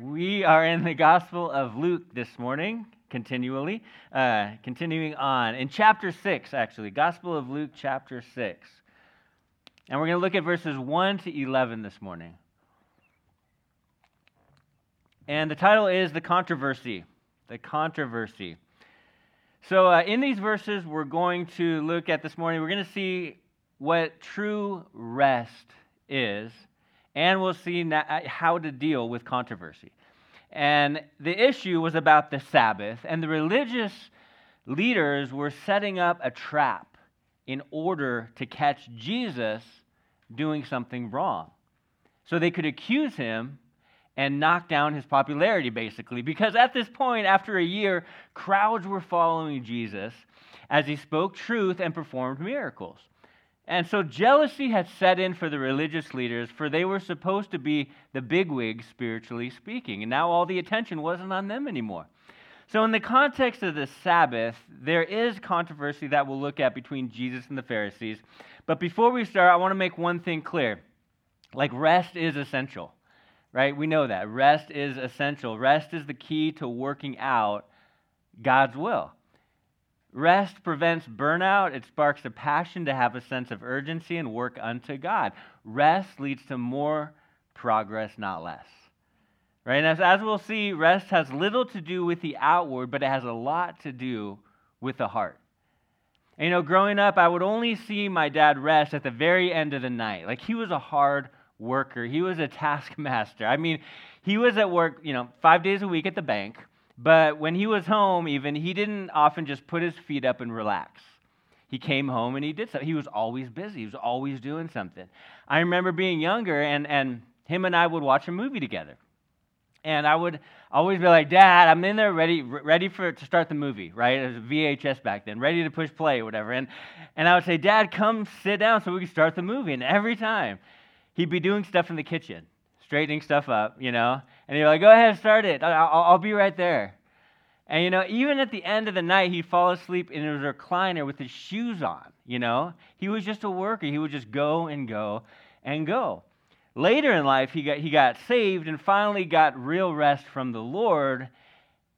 We are in the Gospel of Luke this morning, continually, uh, continuing on in chapter 6, actually. Gospel of Luke, chapter 6. And we're going to look at verses 1 to 11 this morning. And the title is The Controversy. The Controversy. So, uh, in these verses, we're going to look at this morning, we're going to see what true rest is and we'll see uh, how to deal with controversy. And the issue was about the Sabbath, and the religious leaders were setting up a trap in order to catch Jesus doing something wrong. So they could accuse him and knock down his popularity, basically. Because at this point, after a year, crowds were following Jesus as he spoke truth and performed miracles. And so jealousy had set in for the religious leaders, for they were supposed to be the bigwigs, spiritually speaking. And now all the attention wasn't on them anymore. So, in the context of the Sabbath, there is controversy that we'll look at between Jesus and the Pharisees. But before we start, I want to make one thing clear. Like, rest is essential, right? We know that. Rest is essential. Rest is the key to working out God's will. Rest prevents burnout. It sparks a passion to have a sense of urgency and work unto God. Rest leads to more progress, not less. Right? And as, as we'll see, rest has little to do with the outward, but it has a lot to do with the heart. And, you know, growing up, I would only see my dad rest at the very end of the night. Like he was a hard worker, he was a taskmaster. I mean, he was at work, you know, five days a week at the bank but when he was home, even, he didn't often just put his feet up and relax. He came home and he did something. He was always busy, he was always doing something. I remember being younger, and, and him and I would watch a movie together. And I would always be like, Dad, I'm in there ready, ready for to start the movie, right? It was VHS back then, ready to push play or whatever. And, and I would say, Dad, come sit down so we can start the movie. And every time he'd be doing stuff in the kitchen straightening stuff up, you know. And you're like, go ahead, start it. I'll, I'll be right there. And, you know, even at the end of the night, he'd fall asleep in his recliner with his shoes on, you know. He was just a worker. He would just go and go and go. Later in life, he got, he got saved and finally got real rest from the Lord.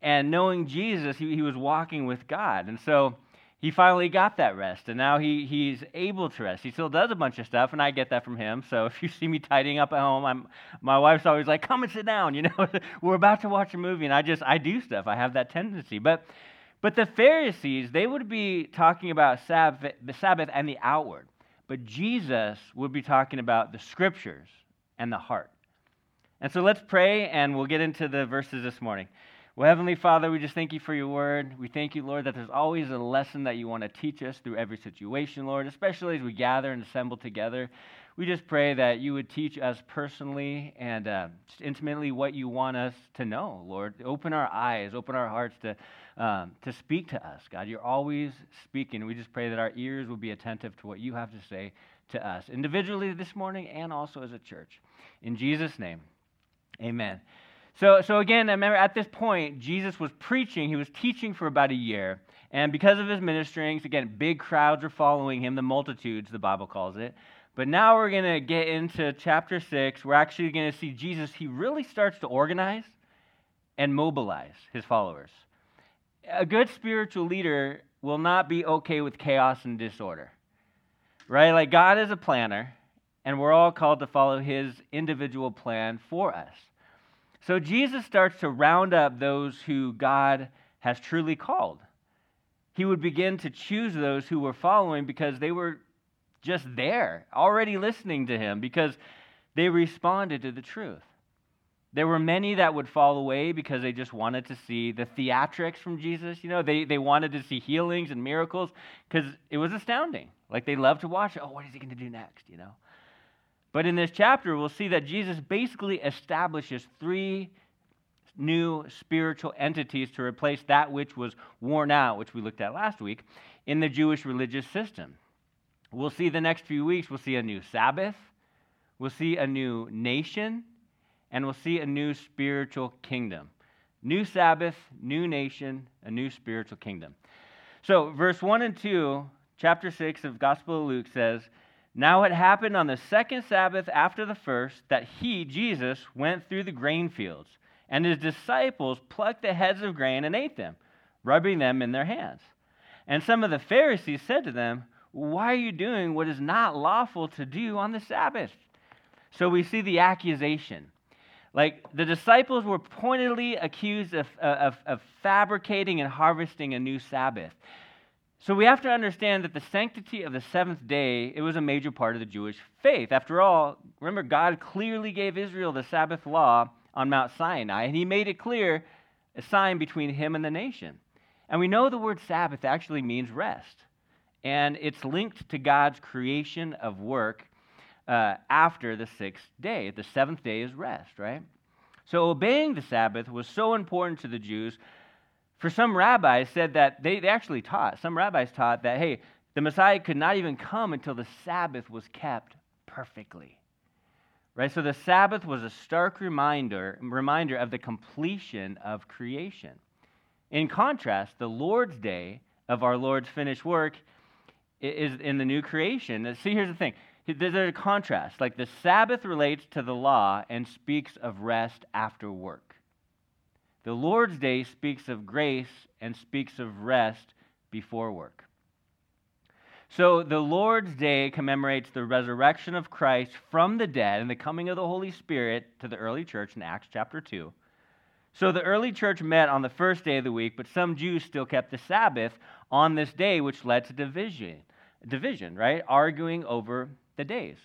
And knowing Jesus, he, he was walking with God. And so he finally got that rest, and now he, he's able to rest. He still does a bunch of stuff, and I get that from him. So if you see me tidying up at home, I'm, my wife's always like, "Come and sit down." You know, we're about to watch a movie, and I just I do stuff. I have that tendency, but but the Pharisees they would be talking about Sabbath, the Sabbath and the outward, but Jesus would be talking about the Scriptures and the heart. And so let's pray, and we'll get into the verses this morning. Well, Heavenly Father, we just thank you for your word. We thank you, Lord, that there's always a lesson that you want to teach us through every situation, Lord, especially as we gather and assemble together. We just pray that you would teach us personally and uh, intimately what you want us to know, Lord. Open our eyes, open our hearts to, um, to speak to us, God. You're always speaking. We just pray that our ears will be attentive to what you have to say to us, individually this morning and also as a church. In Jesus' name, amen. So, so again, I remember at this point, Jesus was preaching, he was teaching for about a year. And because of his ministerings, again, big crowds are following him, the multitudes, the Bible calls it. But now we're going to get into chapter 6. We're actually going to see Jesus, he really starts to organize and mobilize his followers. A good spiritual leader will not be okay with chaos and disorder, right? Like God is a planner, and we're all called to follow his individual plan for us. So Jesus starts to round up those who God has truly called. He would begin to choose those who were following because they were just there, already listening to him, because they responded to the truth. There were many that would fall away because they just wanted to see the theatrics from Jesus. You know, they, they wanted to see healings and miracles because it was astounding. Like they loved to watch. Oh, what is he going to do next? You know? But in this chapter, we'll see that Jesus basically establishes three new spiritual entities to replace that which was worn out, which we looked at last week, in the Jewish religious system. We'll see the next few weeks, we'll see a new Sabbath, we'll see a new nation, and we'll see a new spiritual kingdom. New Sabbath, new nation, a new spiritual kingdom. So, verse 1 and 2, chapter 6 of Gospel of Luke says, now it happened on the second Sabbath after the first that he, Jesus, went through the grain fields. And his disciples plucked the heads of grain and ate them, rubbing them in their hands. And some of the Pharisees said to them, Why are you doing what is not lawful to do on the Sabbath? So we see the accusation. Like the disciples were pointedly accused of, of, of fabricating and harvesting a new Sabbath. So we have to understand that the sanctity of the seventh day, it was a major part of the Jewish faith. After all, remember, God clearly gave Israel the Sabbath law on Mount Sinai, and he made it clear a sign between him and the nation. And we know the word Sabbath actually means rest, and it's linked to God's creation of work uh, after the sixth day. The seventh day is rest, right? So obeying the Sabbath was so important to the Jews. For some rabbis said that they, they actually taught, some rabbis taught that, hey, the Messiah could not even come until the Sabbath was kept perfectly. Right? So the Sabbath was a stark reminder, reminder of the completion of creation. In contrast, the Lord's day of our Lord's finished work is in the new creation. See, here's the thing there's a contrast. Like the Sabbath relates to the law and speaks of rest after work. The Lord's day speaks of grace and speaks of rest before work. So the Lord's Day commemorates the resurrection of Christ from the dead and the coming of the Holy Spirit to the early church in Acts chapter 2. So the early church met on the first day of the week, but some Jews still kept the Sabbath on this day, which led to division, division, right? Arguing over the days.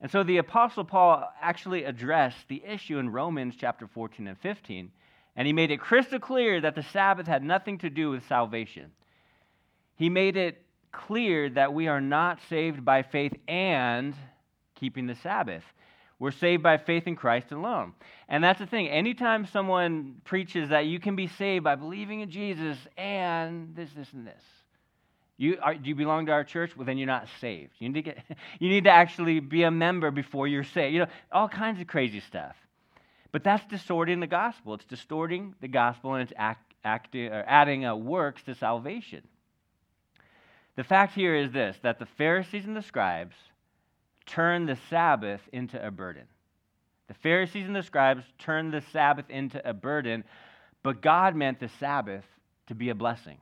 And so the apostle Paul actually addressed the issue in Romans chapter 14 and 15, and he made it crystal clear that the Sabbath had nothing to do with salvation. He made it clear that we are not saved by faith and keeping the Sabbath. We're saved by faith in Christ alone. And that's the thing. Anytime someone preaches that you can be saved by believing in Jesus and this, this, and this, you, are, do you belong to our church? Well, then you're not saved. You need, to get, you need to actually be a member before you're saved. You know, all kinds of crazy stuff. But that's distorting the gospel. It's distorting the gospel and it's act, or uh, adding a works to salvation. The fact here is this that the Pharisees and the scribes turned the Sabbath into a burden. The Pharisees and the scribes turned the Sabbath into a burden, but God meant the Sabbath to be a blessing.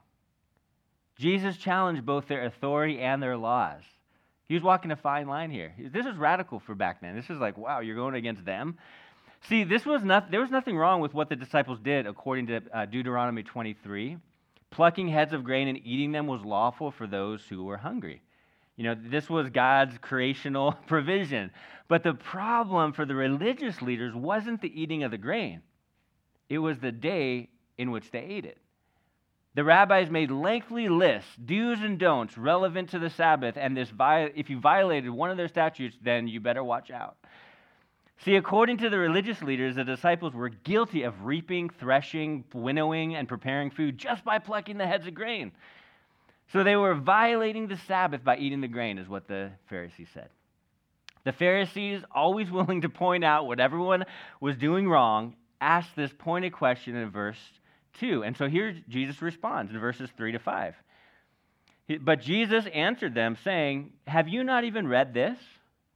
Jesus challenged both their authority and their laws. He was walking a fine line here. This is radical for back then. This is like, wow, you're going against them. See, this was not, there was nothing wrong with what the disciples did according to uh, Deuteronomy 23. Plucking heads of grain and eating them was lawful for those who were hungry. You know, this was God's creational provision. But the problem for the religious leaders wasn't the eating of the grain, it was the day in which they ate it. The rabbis made lengthy lists, do's and don'ts, relevant to the Sabbath, and this if you violated one of their statutes, then you better watch out. See, according to the religious leaders, the disciples were guilty of reaping, threshing, winnowing, and preparing food just by plucking the heads of grain. So they were violating the Sabbath by eating the grain, is what the Pharisees said. The Pharisees, always willing to point out what everyone was doing wrong, asked this pointed question in verse 2. And so here Jesus responds in verses 3 to 5. But Jesus answered them, saying, Have you not even read this?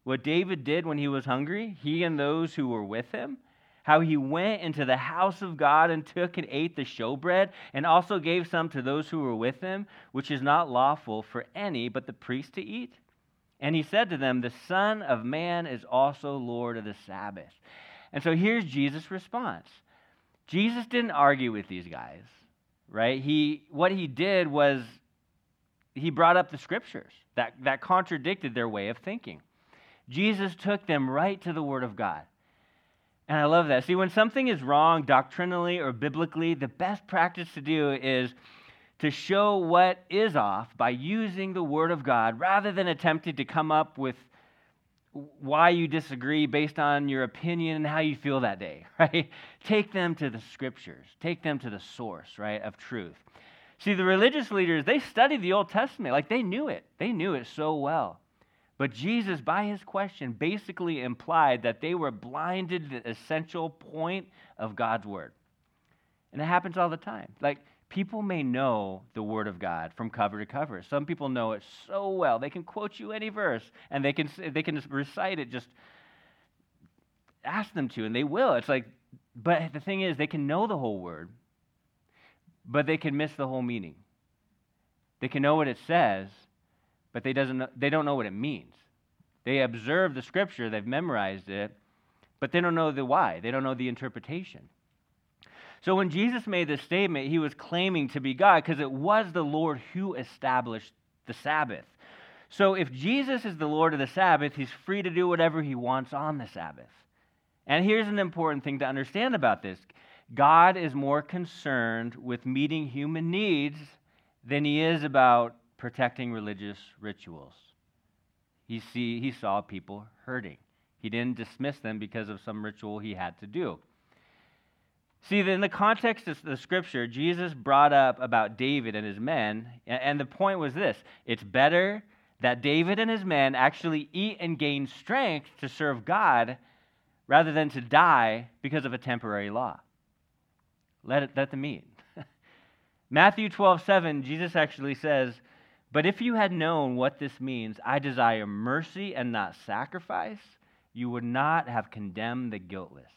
What David did when he was hungry, he and those who were with him, how he went into the house of God and took and ate the showbread, and also gave some to those who were with him, which is not lawful for any but the priest to eat. And he said to them, The Son of Man is also Lord of the Sabbath. And so here's Jesus' response. Jesus didn't argue with these guys, right? He, what he did was he brought up the scriptures that, that contradicted their way of thinking. Jesus took them right to the Word of God. And I love that. See, when something is wrong doctrinally or biblically, the best practice to do is to show what is off by using the Word of God rather than attempting to come up with why you disagree based on your opinion and how you feel that day, right? Take them to the scriptures, take them to the source, right, of truth. See, the religious leaders, they studied the Old Testament, like they knew it. They knew it so well. But Jesus, by his question, basically implied that they were blinded to the essential point of God's word. And it happens all the time. Like, people may know the word of God from cover to cover. Some people know it so well. They can quote you any verse and they can, they can recite it, just ask them to, and they will. It's like but the thing is, they can know the whole word, but they can miss the whole meaning. They can know what it says, but they, doesn't they don't know what it means. They observe the scripture, they've memorized it, but they don't know the why. They don't know the interpretation. So when Jesus made this statement, he was claiming to be God because it was the Lord who established the Sabbath. So if Jesus is the Lord of the Sabbath, he's free to do whatever he wants on the Sabbath. And here's an important thing to understand about this God is more concerned with meeting human needs than he is about protecting religious rituals. He, see, he saw people hurting. He didn't dismiss them because of some ritual he had to do. See, in the context of the scripture, Jesus brought up about David and his men, and the point was this it's better that David and his men actually eat and gain strength to serve God rather than to die because of a temporary law. Let, it, let them eat. Matthew 12, 7, Jesus actually says, But if you had known what this means, I desire mercy and not sacrifice, you would not have condemned the guiltless.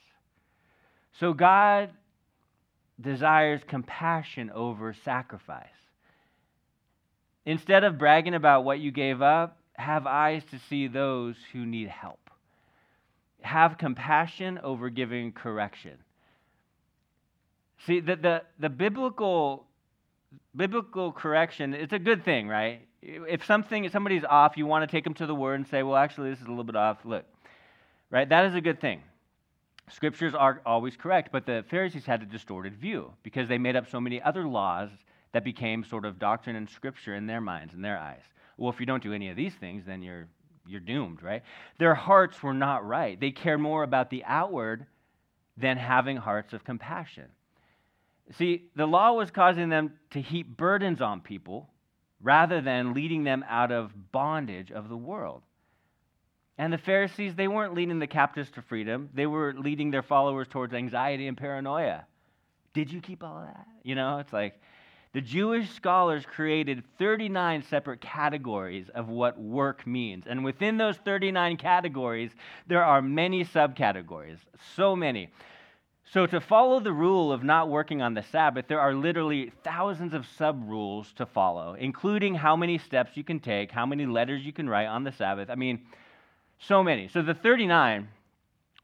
So God desires compassion over sacrifice. Instead of bragging about what you gave up, have eyes to see those who need help. Have compassion over giving correction. See, the, the, the biblical, biblical correction, it's a good thing, right? If something, if somebody's off, you want to take them to the word and say, well, actually, this is a little bit off. Look, right? That is a good thing. Scriptures are always correct, but the Pharisees had a distorted view because they made up so many other laws that became sort of doctrine and scripture in their minds, in their eyes. Well, if you don't do any of these things, then you're, you're doomed, right? Their hearts were not right. They cared more about the outward than having hearts of compassion. See, the law was causing them to heap burdens on people rather than leading them out of bondage of the world. And the Pharisees, they weren't leading the captives to freedom, they were leading their followers towards anxiety and paranoia. Did you keep all of that? You know, it's like the Jewish scholars created 39 separate categories of what work means. And within those 39 categories, there are many subcategories, so many. So, to follow the rule of not working on the Sabbath, there are literally thousands of sub rules to follow, including how many steps you can take, how many letters you can write on the Sabbath. I mean, so many. So the 39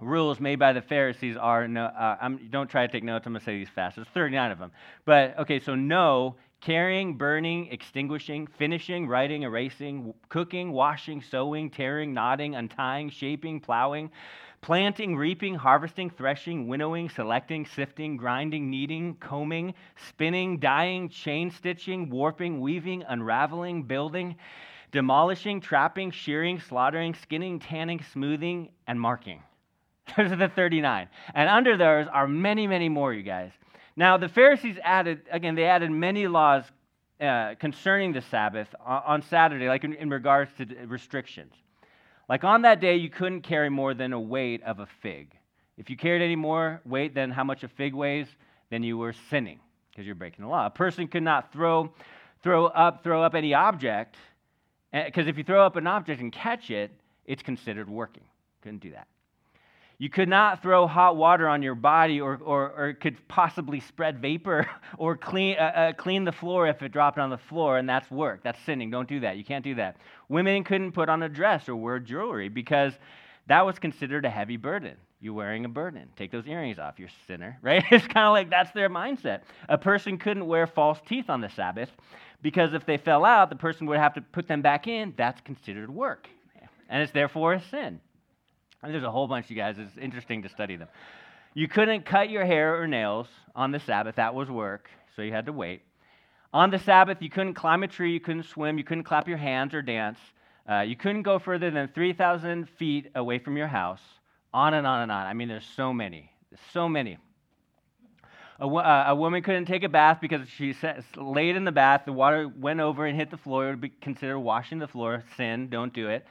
rules made by the Pharisees are no, uh, don't try to take notes. I'm going to say these fast. There's 39 of them. But okay, so no, carrying, burning, extinguishing, finishing, writing, erasing, cooking, washing, sewing, tearing, knotting, untying, shaping, plowing, planting, reaping, harvesting, threshing, winnowing, selecting, sifting, grinding, kneading, combing, spinning, dyeing, chain stitching, warping, weaving, unraveling, building demolishing, trapping, shearing, slaughtering, skinning, tanning, smoothing, and marking. Those are the 39. And under those are many, many more, you guys. Now, the Pharisees added, again, they added many laws uh, concerning the Sabbath on Saturday, like in, in regards to restrictions. Like on that day, you couldn't carry more than a weight of a fig. If you carried any more weight than how much a fig weighs, then you were sinning because you're breaking the law. A person could not throw, throw up, throw up any object eh, because if you throw up an object and catch it, it's considered working. Couldn't do that. You could not throw hot water on your body or, or, or it could possibly spread vapor or clean, uh, uh, clean the floor if it dropped on the floor, and that's work. That's sinning. Don't do that. You can't do that. Women couldn't put on a dress or wear jewelry because that was considered a heavy burden. You're wearing a burden. Take those earrings off, you're sinner, right? It's kind of like that's their mindset. A person couldn't wear false teeth on the Sabbath because if they fell out, the person would have to put them back in. That's considered work. And it's therefore a sin. And there's a whole bunch, you guys. It's interesting to study them. You couldn't cut your hair or nails on the Sabbath. That was work, so you had to wait. On the Sabbath, you couldn't climb a tree, you couldn't swim, you couldn't clap your hands or dance. Uh, you couldn't go further than 3,000 feet away from your house. On and on and on. I mean, there's so many. There's so many. A, uh, a, woman couldn't take a bath because she laid in the bath, the water went over and hit the floor. It would be considered washing the floor. Sin, don't do it.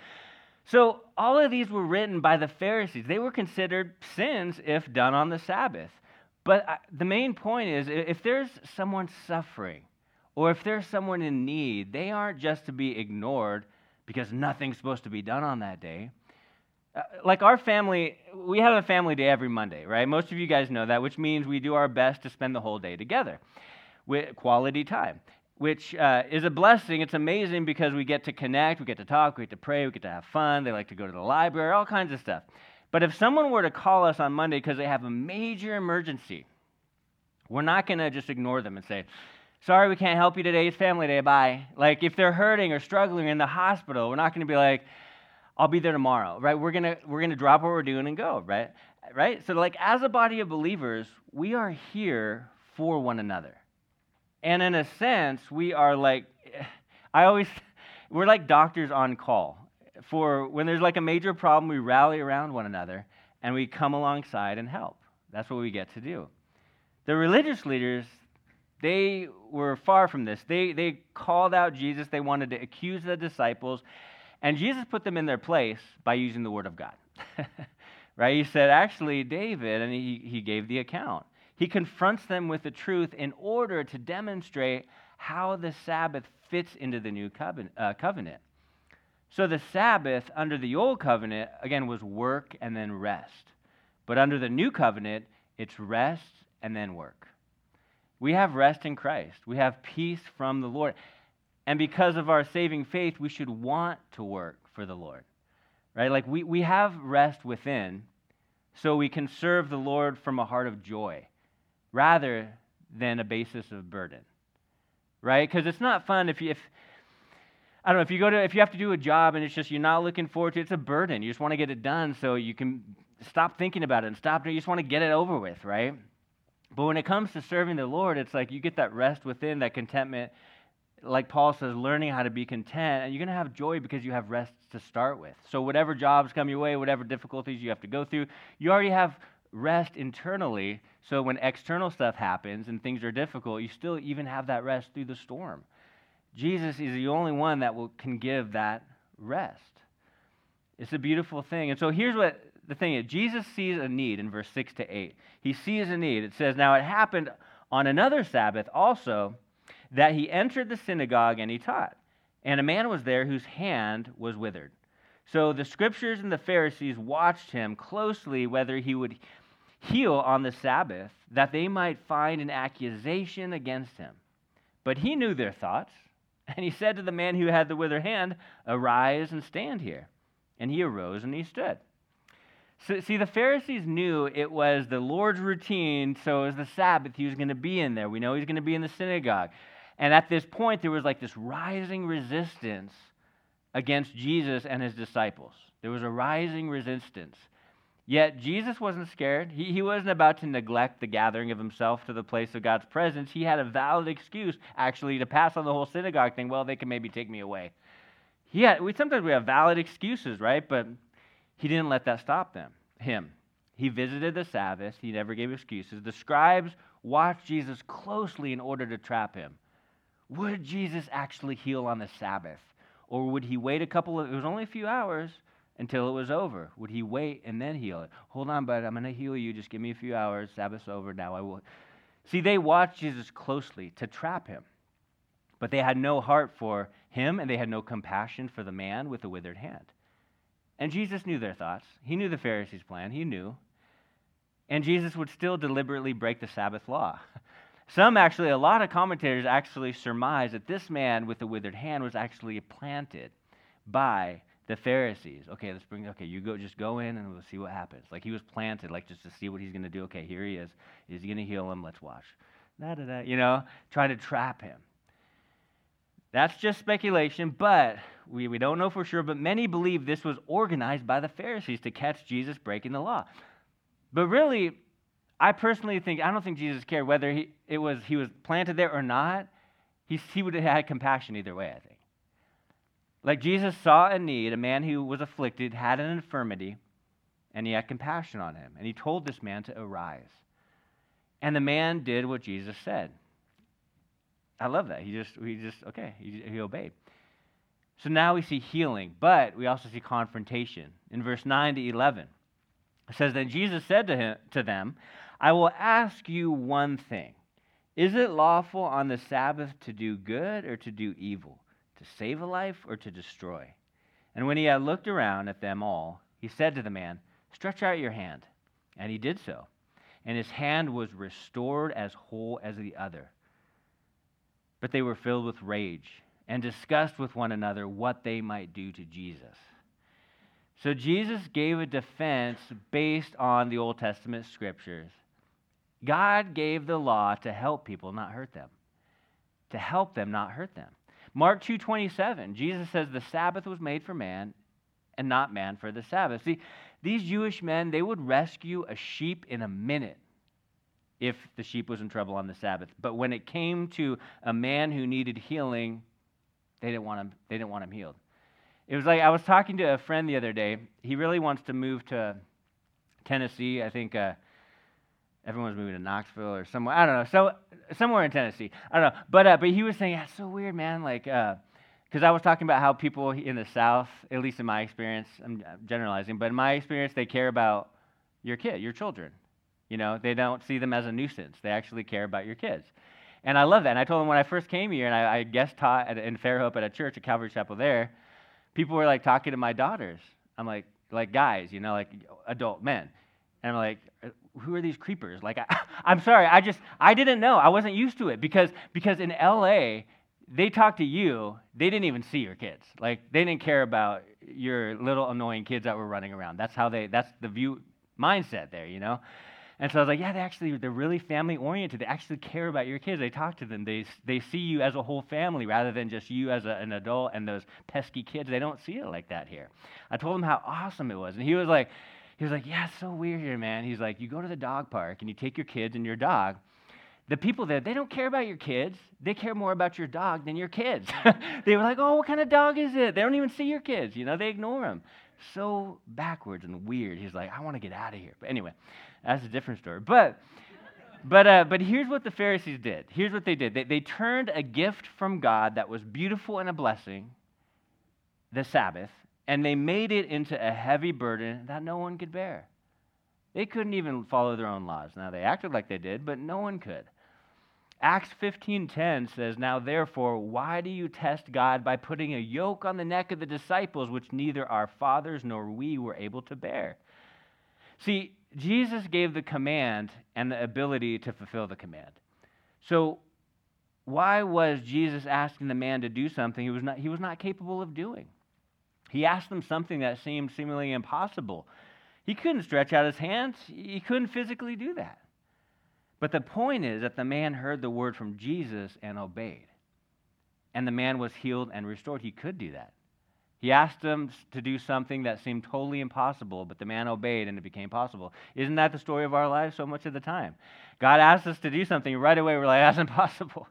So, all of these were written by the Pharisees. They were considered sins if done on the Sabbath. But uh, the main point is if there's someone suffering or if there's someone in need, they aren't just to be ignored because nothing's supposed to be done on that day. Uh, like our family, we have a family day every Monday, right? Most of you guys know that, which means we do our best to spend the whole day together with quality time, which uh, is a blessing. It's amazing because we get to connect, we get to talk, we get to pray, we get to have fun. They like to go to the library, all kinds of stuff. But if someone were to call us on Monday because they have a major emergency, we're not going to just ignore them and say, Sorry, we can't help you today. It's family day. Bye. Like, if they're hurting or struggling in the hospital, we're not going to be like, I'll be there tomorrow, right? We're going to we're going to drop what we're doing and go, right? Right? So, like, as a body of believers, we are here for one another. And in a sense, we are like, I always, we're like doctors on call. For when there's like a major problem, we rally around one another and we come alongside and help. That's what we get to do. The religious leaders, they were far from this. They, they called out Jesus. They wanted to accuse the disciples. And Jesus put them in their place by using the word of God. right? He said, actually, David, and he, he gave the account. He confronts them with the truth in order to demonstrate how the Sabbath fits into the new covenant. Uh, covenant. So the Sabbath under the old covenant, again, was work and then rest. But under the new covenant, it's rest and then work. We have rest in Christ, we have peace from the Lord. And because of our saving faith, we should want to work for the Lord. Right? Like we, we have rest within, so we can serve the Lord from a heart of joy rather than a basis of burden. Right? Because it's not fun if you if I don't know if you go to if you have to do a job and it's just you're not looking forward to it, it's a burden. You just want to get it done so you can stop thinking about it and stop you just want to get it over with, right? But when it comes to serving the Lord, it's like you get that rest within, that contentment. Like Paul says, learning how to be content, and you're going to have joy because you have rest to start with. So, whatever jobs come your way, whatever difficulties you have to go through, you already have rest internally. So, when external stuff happens and things are difficult, you still even have that rest through the storm. Jesus is the only one that will, can give that rest. It's a beautiful thing. And so, here's what the thing is Jesus sees a need in verse 6 to 8. He sees a need. It says, Now it happened on another Sabbath also that he entered the synagogue and he taught. And a man was there whose hand was withered. So the scriptures and the Pharisees watched him closely whether he would heal on the Sabbath, that they might find an accusation against him. But he knew their thoughts, and he said to the man who had the withered hand, Arise and stand here. And he arose and he stood. So, see, the Pharisees knew it was the Lord's routine, so it was the Sabbath. He was going to be in there. We know he's going to be in the synagogue. And at this point, there was like this rising resistance against Jesus and his disciples. There was a rising resistance. Yet Jesus wasn't scared. He, he wasn't about to neglect the gathering of himself to the place of God's presence. He had a valid excuse, actually, to pass on the whole synagogue thing. Well, they can maybe take me away. Had, we, sometimes we have valid excuses, right? But he didn't let that stop them, him. He visited the Sabbath. He never gave excuses. The scribes watched Jesus closely in order to trap him. Would Jesus actually heal on the Sabbath? Or would he wait a couple of, it was only a few hours until it was over? Would he wait and then heal it? Hold on, bud, I'm going to heal you. Just give me a few hours. Sabbath's over. Now I will. See, they watched Jesus closely to trap him. But they had no heart for him and they had no compassion for the man with the withered hand. And Jesus knew their thoughts. He knew the Pharisees' plan. He knew. And Jesus would still deliberately break the Sabbath law. Some actually, a lot of commentators actually surmise that this man with the withered hand was actually planted by the Pharisees. Okay, let's bring, okay, you go, just go in and we'll see what happens. Like he was planted, like just to see what he's going to do. Okay, here he is. Is he going to heal him? Let's watch. Da, da, da, you know, trying to trap him. That's just speculation, but we, we don't know for sure. But many believe this was organized by the Pharisees to catch Jesus breaking the law. But really, I personally think, I don't think Jesus cared whether he, it was, he was planted there or not. He, he would have had compassion either way, I think. Like Jesus saw a need, a man who was afflicted, had an infirmity, and he had compassion on him. And he told this man to arise. And the man did what Jesus said. I love that. He just, he just, okay, he, he obeyed. So now we see healing, but we also see confrontation. In verse 9 to 11, it says, Then Jesus said to, him, to them, I will ask you one thing. Is it lawful on the Sabbath to do good or to do evil, to save a life or to destroy? And when he had looked around at them all, he said to the man, Stretch out your hand. And he did so. And his hand was restored as whole as the other. But they were filled with rage and discussed with one another what they might do to Jesus. So Jesus gave a defense based on the Old Testament scriptures. God gave the law to help people, not hurt them. To help them, not hurt them. Mark 2:27, Jesus says the Sabbath was made for man and not man for the Sabbath. See, these Jewish men, they would rescue a sheep in a minute if the sheep was in trouble on the Sabbath. But when it came to a man who needed healing, they didn't want him, they didn't want him healed. It was like I was talking to a friend the other day. He really wants to move to Tennessee. I think uh, everyone's moving to Knoxville or somewhere. I don't know. So somewhere in Tennessee. I don't know. But uh, but he was saying, that's so weird, man. Like, because uh, I was talking about how people in the South, at least in my experience, I'm generalizing, but in my experience, they care about your kid, your children. You know, they don't see them as a nuisance. They actually care about your kids. And I love that. And I told him when I first came here, and I, I guest taught at, in Fairhope at a church, at Calvary Chapel there people were like talking to my daughters. I'm like, like guys, you know, like adult men. And I'm like, uh, who are these creepers? Like, I, I'm sorry, I just, I didn't know. I wasn't used to it because, because in LA, they talk to you, they didn't even see your kids. Like, they didn't care about your little annoying kids that were running around. That's how they, that's the view, mindset there, you know? And so I was like, yeah, they actually, they're really family oriented. They actually care about your kids. They talk to them. They, they see you as a whole family rather than just you as a, an adult and those pesky kids. They don't see it like that here. I told him how awesome it was. And he was like, he was like, yeah, it's so weird here, man. He's like, you go to the dog park and you take your kids and your dog. The people there, they don't care about your kids. They care more about your dog than your kids. they were like, oh, what kind of dog is it? They don't even see your kids. You know, they ignore them. So backwards and weird. He's like, I want to get out of here. But anyway, that's a different story. But but uh, but here's what the Pharisees did. Here's what they did. They, they turned a gift from God that was beautiful and a blessing, the Sabbath, and they made it into a heavy burden that no one could bear. They couldn't even follow their own laws. Now they acted like they did, but no one could. Acts 15:10 says, "Now therefore, why do you test God by putting a yoke on the neck of the disciples which neither our fathers nor we were able to bear?" See, Jesus gave the command and the ability to fulfill the command. So, why was Jesus asking the man to do something he was not, he was not capable of doing? He asked them something that seemed seemingly impossible. He couldn't stretch out his hands, he couldn't physically do that. But the point is that the man heard the word from Jesus and obeyed. And the man was healed and restored. He could do that. He asked him to do something that seemed totally impossible, but the man obeyed and it became possible. Isn't that the story of our lives so much of the time? God asks us to do something, right away we're like, that's impossible.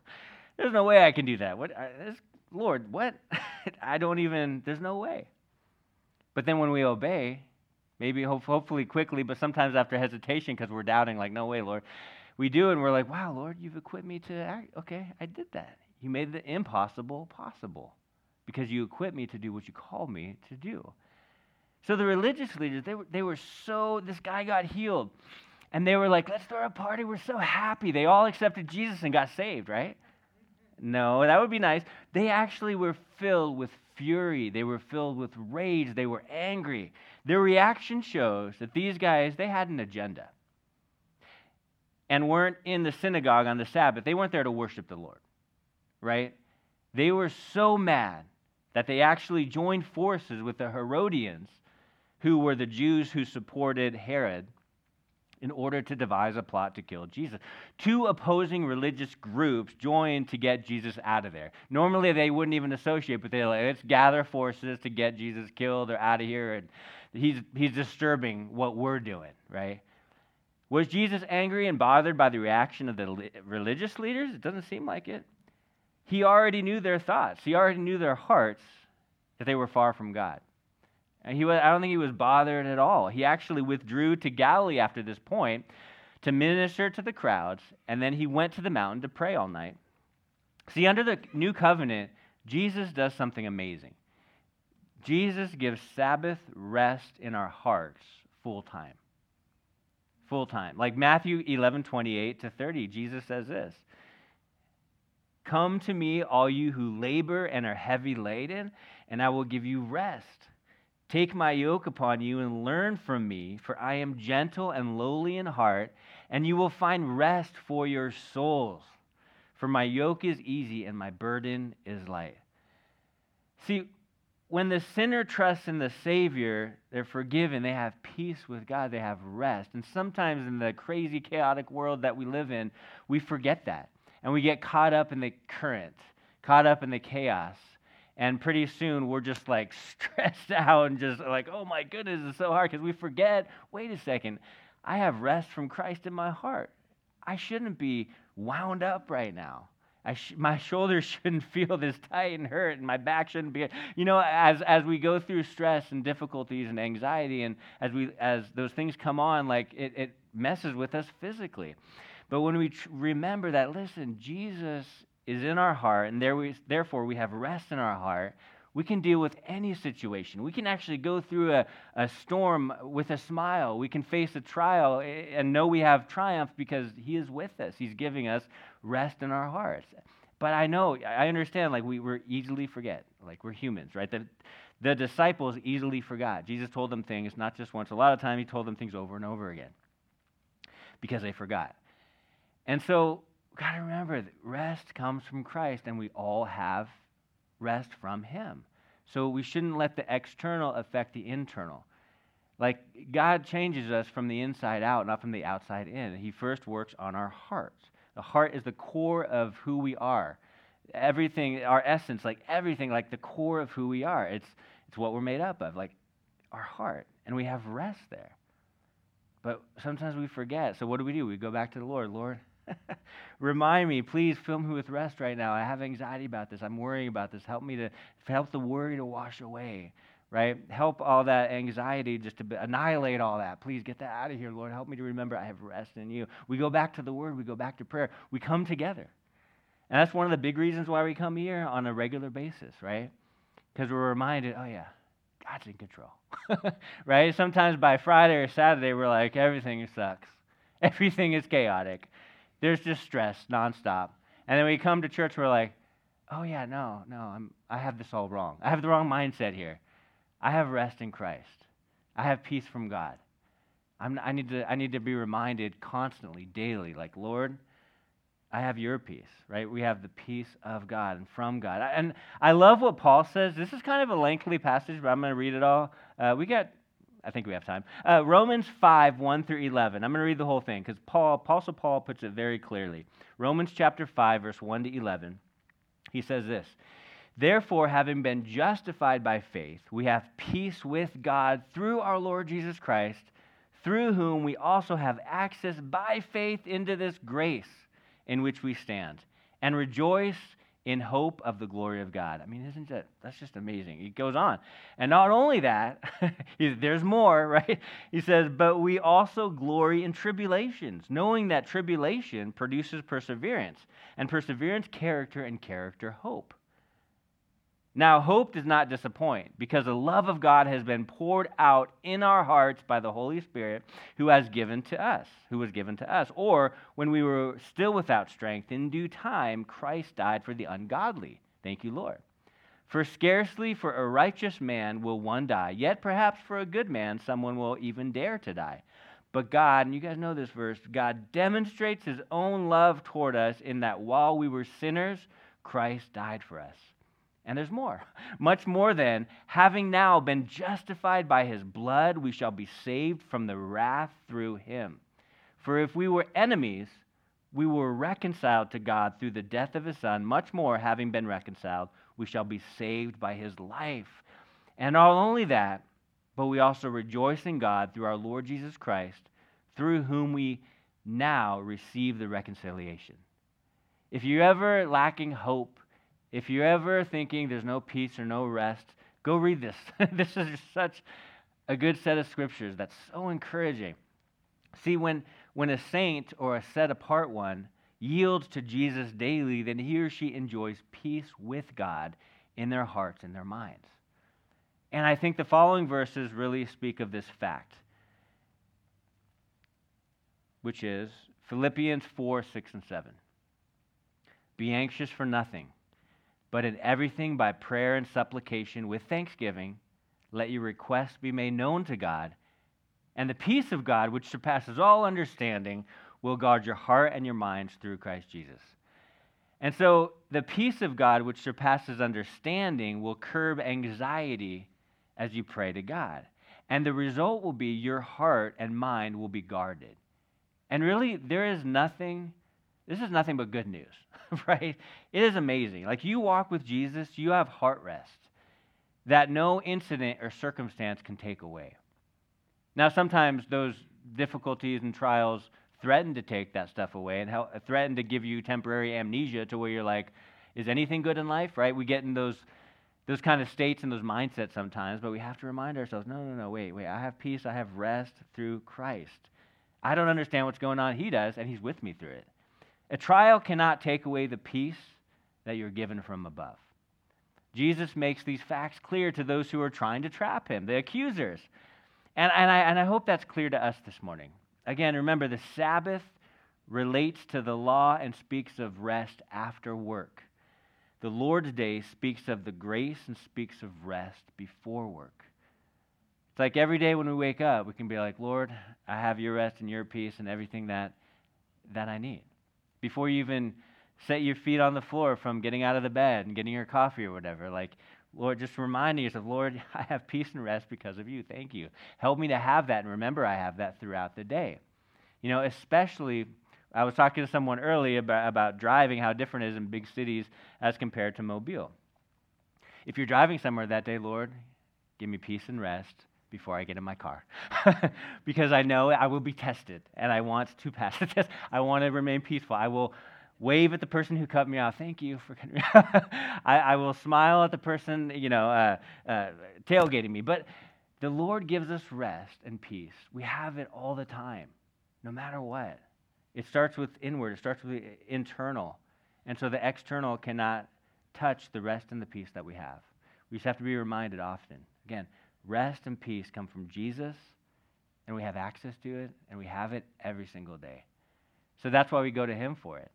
There's no way I can do that. What, uh, Lord, what? I don't even, there's no way. But then when we obey, maybe hopefully quickly, but sometimes after hesitation because we're doubting, like, no way, Lord, we do and we're like, wow, Lord, you've equipped me to act. Okay, I did that. You made the impossible possible because you equipped me to do what you called me to do. So the religious leaders, they were, they were so, this guy got healed. And they were like, let's throw a party. We're so happy. They all accepted Jesus and got saved, right? No, that would be nice. They actually were filled with fury. They were filled with rage. They were angry. Their reaction shows that these guys, they had an agenda and weren't in the synagogue on the Sabbath. They weren't there to worship the Lord, right? They were so mad that they actually joined forces with the Herodians, who were the Jews who supported Herod, in order to devise a plot to kill Jesus. Two opposing religious groups joined to get Jesus out of there. Normally, they wouldn't even associate, but they're like, let's gather forces to get Jesus killed or out of here. And he's, he's disturbing what we're doing, right? Was Jesus angry and bothered by the reaction of the religious leaders? It doesn't seem like it he already knew their thoughts. He already knew their hearts that they were far from God. And he was, I don't think he was bothered at all. He actually withdrew to Galilee after this point to minister to the crowds, and then he went to the mountain to pray all night. See, under the new covenant, Jesus does something amazing. Jesus gives Sabbath rest in our hearts full time. Full time. Like Matthew 11, 28 to 30, Jesus says this Come to me, all you who labor and are heavy laden, and I will give you rest. Take my yoke upon you and learn from me, for I am gentle and lowly in heart, and you will find rest for your souls. For my yoke is easy and my burden is light. See, when the sinner trusts in the Savior, they're forgiven. They have peace with God. They have rest. And sometimes in the crazy, chaotic world that we live in, we forget that. And we get caught up in the current, caught up in the chaos. And pretty soon we're just like stressed out and just like, oh my goodness, it's so hard because we forget wait a second, I have rest from Christ in my heart. I shouldn't be wound up right now. Sh- my shoulders shouldn't feel this tight and hurt, and my back shouldn't be. You know, as as we go through stress and difficulties and anxiety, and as we as those things come on, like it, it messes with us physically. But when we tr- remember that, listen, Jesus is in our heart, and there we, therefore we have rest in our heart. We can deal with any situation. We can actually go through a, a storm with a smile. We can face a trial eh, and know we have triumph because He is with us. He's giving us rest in our hearts. But I know, I understand, like we we easily forget. Like we're humans, right? The, the disciples easily forgot. Jesus told them things, not just once. A lot of time, He told them things over and over again because they forgot. And so, got to remember that rest comes from Christ, and we all have rest from Him. So we shouldn't let the external affect the internal. Like God changes us from the inside out, not from the outside in. He first works on our hearts. The heart is the core of who we are. Everything, our essence, like everything, like the core of who we are. It's, it's what we're made up of, like our heart. And we have rest there. But sometimes we forget. So what do we do? We go back to the Lord. Lord, Remind me, please fill me with rest right now. I have anxiety about this. I'm worrying about this. Help me to help the worry to wash away, right? Help all that anxiety just to annihilate all that. Please get that out of here, Lord. Help me to remember I have rest in you. We go back to the word, we go back to prayer. We come together. And that's one of the big reasons why we come here on a regular basis, right? Because we're reminded, oh, yeah, God's in control, right? Sometimes by Friday or Saturday, we're like, everything sucks, everything is chaotic. There's just stress nonstop. And then we come to church, we're like, oh, yeah, no, no, I'm, I have this all wrong. I have the wrong mindset here. I have rest in Christ, I have peace from God. I'm, I, need to, I need to be reminded constantly, daily, like, Lord, I have your peace, right? We have the peace of God and from God. And I love what Paul says. This is kind of a lengthy passage, but I'm going to read it all. Uh, we got I think we have time. Uh, Romans 5, 1 through 11. I'm going to read the whole thing because Paul, Apostle Paul puts it very clearly. Romans chapter 5, verse 1 to 11. He says this Therefore, having been justified by faith, we have peace with God through our Lord Jesus Christ, through whom we also have access by faith into this grace in which we stand, and rejoice in hope of the glory of God. I mean, isn't that that's just amazing? It goes on. And not only that, there's more, right? He says, "But we also glory in tribulations, knowing that tribulation produces perseverance, and perseverance character and character hope." Now, hope does not disappoint because the love of God has been poured out in our hearts by the Holy Spirit who has given to us, who was given to us. Or when we were still without strength, in due time, Christ died for the ungodly. Thank you, Lord. For scarcely for a righteous man will one die, yet perhaps for a good man someone will even dare to die. But God, and you guys know this verse, God demonstrates his own love toward us in that while we were sinners, Christ died for us. And there's more. Much more than, having now been justified by his blood, we shall be saved from the wrath through him. For if we were enemies, we were reconciled to God through the death of his Son. Much more, having been reconciled, we shall be saved by his life. And not only that, but we also rejoice in God through our Lord Jesus Christ, through whom we now receive the reconciliation. If you're ever lacking hope, if you're ever thinking there's no peace or no rest, go read this. this is such a good set of scriptures that's so encouraging. See, when, when a saint or a set apart one yields to Jesus daily, then he or she enjoys peace with God in their hearts and their minds. And I think the following verses really speak of this fact, which is Philippians 4 6 and 7. Be anxious for nothing but in everything by prayer and supplication with thanksgiving, let your requests be made known to God, and the peace of God, which surpasses all understanding, will guard your heart and your minds through Christ Jesus. And so, the peace of God, which surpasses understanding, will curb anxiety as you pray to God. And the result will be your heart and mind will be guarded. And really, there is nothing, this is nothing but good news, right? It is amazing. Like you walk with Jesus, you have heart rest that no incident or circumstance can take away. Now, sometimes those difficulties and trials threaten to take that stuff away and help, threaten to give you temporary amnesia to where you're like, is anything good in life, right? We get in those, those kind of states and those mindsets sometimes, but we have to remind ourselves no, no, no, wait, wait, I have peace, I have rest through Christ. I don't understand what's going on. He does, and He's with me through it. A trial cannot take away the peace that you're given from above. Jesus makes these facts clear to those who are trying to trap him, the accusers. And, and, I, and I hope that's clear to us this morning. Again, remember the Sabbath relates to the law and speaks of rest after work. The Lord's Day speaks of the grace and speaks of rest before work. It's like every day when we wake up, we can be like, Lord, I have your rest and your peace and everything that, that I need. Before you even set your feet on the floor from getting out of the bed and getting your coffee or whatever, like, Lord, just reminding yourself, Lord, I have peace and rest because of you. Thank you. Help me to have that and remember I have that throughout the day. You know, especially, I was talking to someone earlier about, about driving, how different it is in big cities as compared to Mobile. If you're driving somewhere that day, Lord, give me peace and rest before I get in my car because I know I will be tested and I want to pass the test. I want to remain peaceful. I will wave at the person who cut me off. Thank you for. I, I, will smile at the person, you know, uh, uh, tailgating me. But the Lord gives us rest and peace. We have it all the time, no matter what. It starts with inward, it starts with internal. And so the external cannot touch the rest and the peace that we have. We just have to be reminded often. Again, Rest and peace come from Jesus, and we have access to it, and we have it every single day. So that's why we go to Him for it.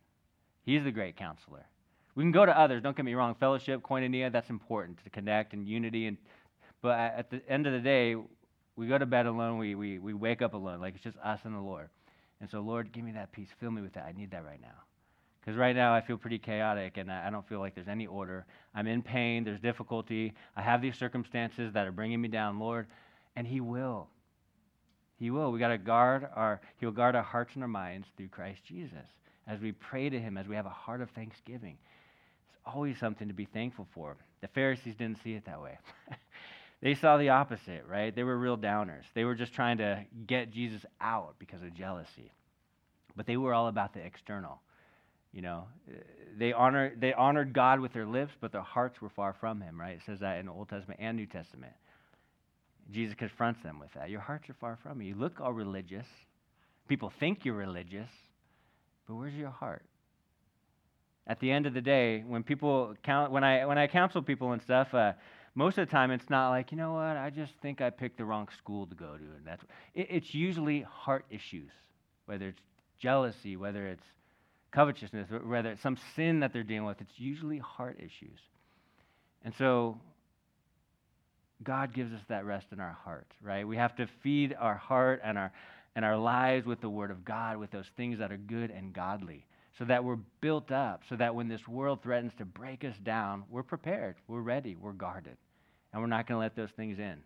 He's the great counselor. We can go to others, don't get me wrong. Fellowship, koinonia, that's important to connect and unity. And, but at the end of the day, we go to bed alone, we, we, we wake up alone. Like it's just us and the Lord. And so, Lord, give me that peace. Fill me with that. I need that right now. Because right now I feel pretty chaotic and I don't feel like there's any order. I'm in pain, there's difficulty. I have these circumstances that are bringing me down, Lord. And He will. He will. We got to guard our, He will guard our hearts and our minds through Christ Jesus. As we pray to Him, as we have a heart of thanksgiving, it's always something to be thankful for. The Pharisees didn't see it that way. they saw the opposite, right? They were real downers. They were just trying to get Jesus out because of jealousy. But they were all about the external. You know, they, honor, they honored God with their lips, but their hearts were far from Him, right? It says that in the Old Testament and New Testament. Jesus confronts them with that. Your hearts are far from me. You look all religious. People think you're religious, but where's your heart? At the end of the day, when people count, when I when I counsel people and stuff, uh, most of the time it's not like you know what I just think I picked the wrong school to go to, and that's it, it's usually heart issues, whether it's jealousy, whether it's covetousness, whether it's some sin that they're dealing with, it's usually heart issues. And so God gives us that rest in our heart, right? We have to feed our heart and our and our lives with the word of God, with those things that are good and godly, so that we're built up, so that when this world threatens to break us down, we're prepared, we're ready, we're guarded. And we're not going to let those things in.